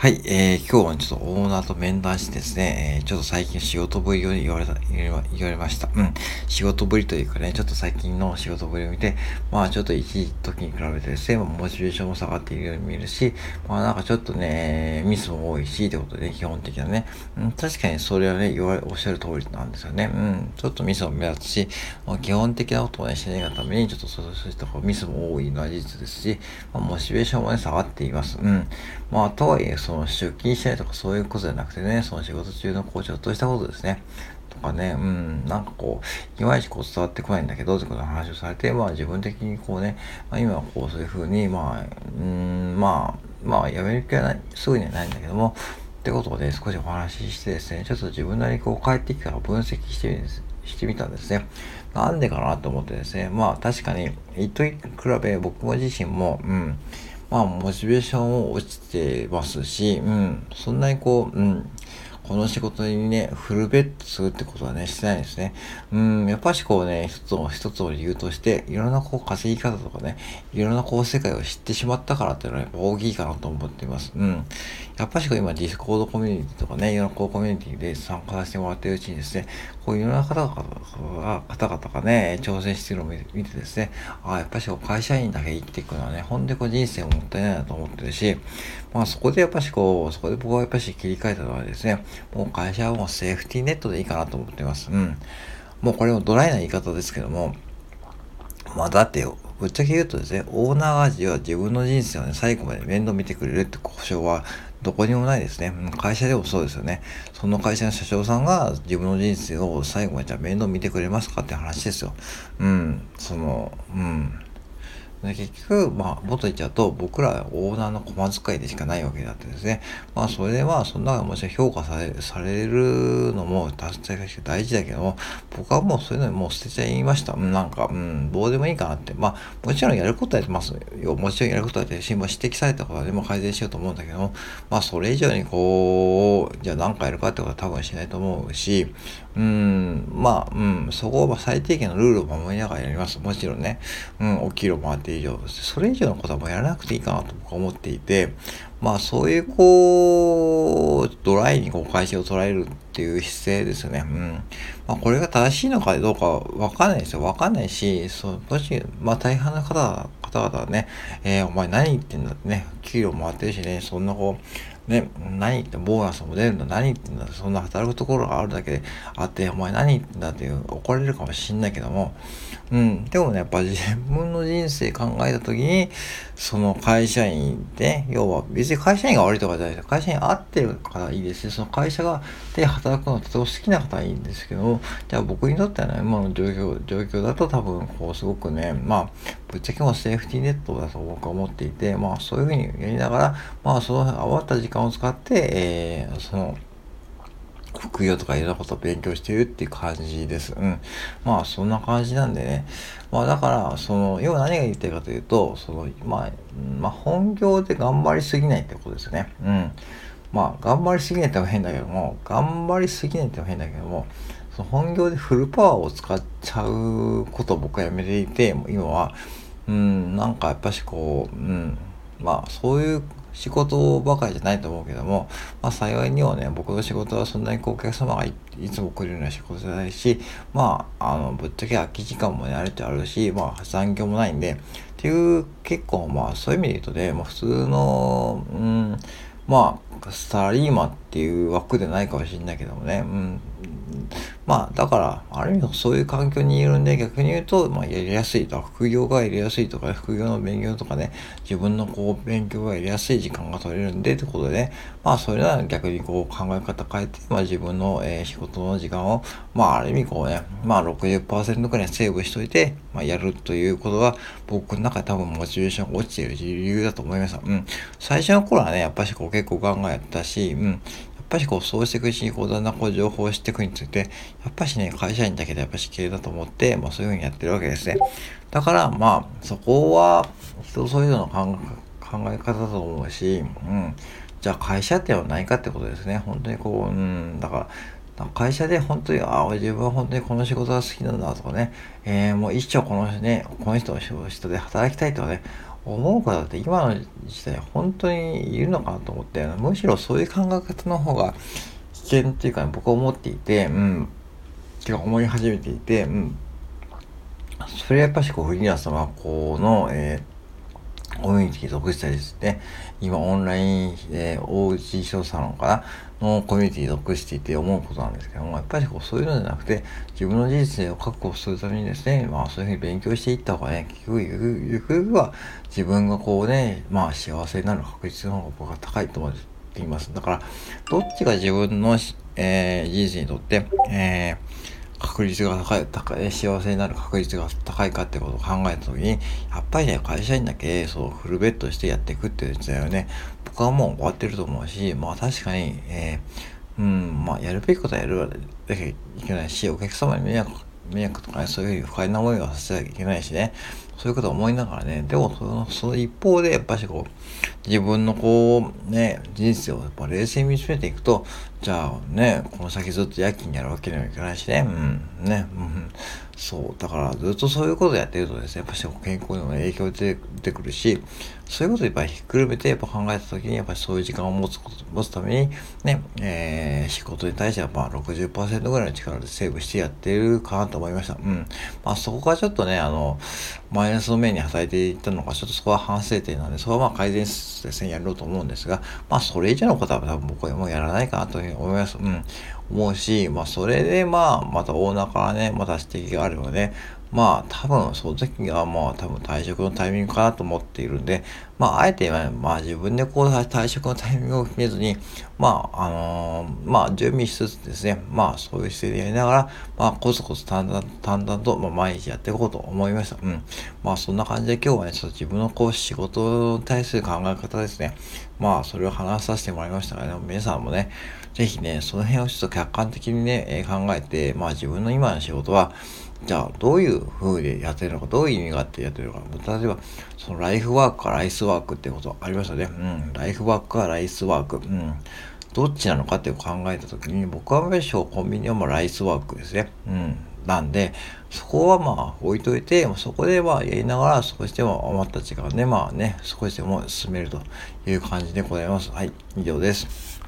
はい、えー、今日はちょっとオーナーと面談してですね、えー、ちょっと最近仕事ぶりを言われた、言われました。うん。仕事ぶりというかね、ちょっと最近の仕事ぶりを見て、まあちょっと一時に比べてですね、モチベーションも下がっているように見えるし、まあなんかちょっとね、ミスも多いし、ってことでね、基本的なね、うん、確かにそれはね、言われ、おっしゃる通りなんですよね。うん。ちょっとミスも目立つし、まあ、基本的なことをね、しないがために、ちょっとそうそうしたミスも多いのは事実ですし、まあ、モチベーションもね、下がっています。うん。まあとはいえ、その出勤しないとかそういうことじゃなくてね、その仕事中のこうちょっとしたことですね。とかね、うん、なんかこう、いまいちこう伝わってこないんだけど、ってことの話をされて、まあ自分的にこうね、まあ今はこうそういうふうに、まあ、うん、まあ、まあやめる気はない、すぐにはないんだけども、ってことで、少しお話ししてですね、ちょっと自分なりにこう帰ってきたら分析してしてみたんですね。なんでかなと思ってですね、まあ確かに、一時と比べ僕も自身も、うん、まあ、モチベーションも落ちてますし、うん、そんなにこう、うん、この仕事にね、フルベットするってことはね、してないんですね。うん、やっぱしこうね、一つの、一つの理由として、いろんなこう稼ぎ方とかね、いろんなこう世界を知ってしまったからっていうのはやっぱ大きいかなと思っています。うん。やっぱしこう今ディスコードコミュニティとかね、いろんなこうコミュニティで参加させてもらっているうちにですね、こういろんな方々が、方々がね、挑戦してるのを見てですね、ああ、やっぱしこう会社員だけ生きていくのはね、ほんでこう人生もったいないなと思ってるし、まあそこでやっぱしこう、そこで僕はやっぱし切り替えたのはですね、もう会社はもうセーフティーネットでいいかなと思ってます。うん。もうこれもドライな言い方ですけども、まあだってよ、ぶっちゃけ言うとですね、オーナーがは自分の人生をね、最後まで面倒見てくれるって保証はどこにもないですね。会社でもそうですよね。その会社の社長さんが自分の人生を最後までじゃ面倒見てくれますかって話ですよ。うん。その、うん。で結局、まあ、もっと言っちゃうと、僕らオーナーの駒遣いでしかないわけであってですね。まあ、それでまあ、そんなもちろん評価されされるのも達成が大事だけども、僕はもうそういうのにもう捨てちゃいました。なんか、うん、どうでもいいかなって。まあ、もちろんやることはやってますよ。もちろんやることはやってし、まあ、指摘されたことでも改善しようと思うんだけども、まあ、それ以上にこう、じゃあ何かやるかってことは多分しないと思うし、うん、まあ、うん、そこは最低限のルールを守りながらやります。もちろんね。うん、大きいもあって以上、それ以上のことはもうやらなくていいかなと僕は思っていて、まあそういうこう、ドライにこう会社を捉えるっていう姿勢ですね。うん。まあこれが正しいのかどうかわかんないですよ。わかんないし、そう、もし、まあ大半の方、方々はね、えー、お前何言ってんだってね、給料もらってるしね、そんなこう、ね、何言ってボーナスも出るんだ、何言ってんだ、そんな働くところがあるだけであって、お前何言ってんだっていう怒られるかもしんないけども、うん、でもね、やっぱ自分の人生考えた時に、その会社員で、要は別に会社員が悪いとかじゃないです会社員合ってるからいいですし、その会社がで働くのはとても好きな方はいいんですけども、じゃあ僕にとってはね、今の状況、状況だと多分、こう、すごくね、まあ、ぶっちゃけもセーフティーネットだと僕は思っていて、まあそういうふうにやりながら、まあその余った時間を使って、えー、その、副業とかいろんなことを勉強してるっていう感じです。うん。まあそんな感じなんでね。まあだから、その、要は何が言ってるかというと、その、まあ、まあ本業で頑張りすぎないってことですね。うん。まあ頑張りすぎないっても変だけども、頑張りすぎないっても変だけども、その本業でフルパワーを使っちゃうことを僕はやめていて、今は、うん、なんかやっぱしこう、うん、まあそういう仕事ばかりじゃないと思うけども、まあ幸いにはね、僕の仕事はそんなにこうお客様がいつも来るような仕事じゃないし、まあ、あの、ぶっちゃけ空き時間もね、あるっちゃあるし、まあ残業もないんで、っていう結構まあそういう意味で言うとね、まあ普通の、うん、まあ、サラリーマンっていう枠でないかもしれないけどもね、うん、まあ、だから、ある意味そういう環境にいるんで、逆に言うと、まあ、やりやすいと。副業がやりやすいとか、副業の勉強とかね、自分のこう、勉強がやりやすい時間が取れるんで、ってことでね、まあ、それなら逆にこう、考え方変えて、まあ、自分の、えー、仕事の時間を、まあ、ある意味こうね、まあ、60%くらいセーブしといて、まあ、やるということが、僕の中で多分モチベーションが落ちている理由だと思いました。うん。最初の頃はね、やっぱしこう、結構ガンガンやったし、うん。ぱしこう、そうしていくうちに、こう、だんだんこう、情報を知っていくについて、やっぱしね、会社員だけでやっぱし経営だと思って、まあそういうふうにやってるわけですね。だから、まあ、そこは、人それぞれの考え方だと思うし、うん。じゃあ会社っては何かってことですね。本当にこう、うん、だから、会社で本当に、ああ、自分は本当にこの仕事が好きなんだとかね、えー、もう一生このね、この人の人で働きたいとかね、思う方って今の時代本当にいるのかなと思って、むしろそういう考え方の方が危険っていうか、ね、僕は思っていて、うん、思い始めていて、うん、それはやっぱしこうフリーランスのこの、えーコミュニティ属したりして今オンライン、えー、OG 商サロンかなのコミュニティ属していて思うことなんですけども、やっぱりこうそういうのじゃなくて、自分の人生を確保するためにですね、まあそういうふうに勉強していった方がね、結局ゆくゆくゆくは自分がこうね、まあ幸せになる確率の方が僕は高いと思っています。だから、どっちが自分の、えー、人生にとって、えー確率が高い、高い、幸せになる確率が高いかってことを考えたときに、やっぱりね、会社員だけ、そう、フルベッドしてやっていくっていう時代はね、僕はもう終わってると思うし、まあ確かに、えー、うん、まあやるべきことはやるわけいけないし、お客様に迷惑、迷惑とかね、そういう不快な思いをさせなきゃいけないしね、そういうことを思いながらね、でもその、その一方で、やっぱしこう、自分のこう、ね、人生をやっぱ冷静に見つめていくと、じゃあね、この先ずっと夜勤やるわけにはいかないしね、うん、ね、うん、そう、だからずっとそういうことやってるとですね、やっぱし健康にも影響出てくるし、そういうことをやっぱりひっくるめてやっぱ考えたときに、やっぱりそういう時間を持つこと、持つために、ね、えー、仕事に対してはまあ60%ぐらいの力でセーブしてやってるかなと思いました。うん。まあそこがちょっとね、あの、マイナスの面に働いていったのか、ちょっとそこは反省点なんで、そこはまあ改善ですね、やろうと思うんですが、まあそれ以上のことは多分僕はもうやらないかなというふうに思います。うん。思うし、まあそれでまあまたオーナーからね、また指摘があればね、まあ多分その時がまあ多分退職のタイミングかなと思っているんで、まああえて、まあ自分でこう退職のタイミングを決めずに、まああのー、まあ準備しつつですね、まあそういう姿勢でやりながら、まあコツコツ淡々淡々と、まあ、毎日やっていこうと思いました。うん。まあそんな感じで今日はね、ちょっと自分のこう仕事に対する考え方ですね。まあそれを話させてもらいましたがね、皆さんもね、ぜひね、その辺をちょっと客観的にね、え、考えて、まあ自分の今の仕事は、じゃあどういう風でやってるのか、どういう意味があってやってるのか。例えば、そのライフワークかライスワークってことありましたね。うん。ライフワークかライスワーク。うん。どっちなのかって考えたときに、僕はむしろコンビニはもうライスワークですね。うん。なんで、そこはまあ置いといて、そこでまあやりながら少しでも余った時間ね、まあね、少しでも進めるという感じでございます。はい、以上です。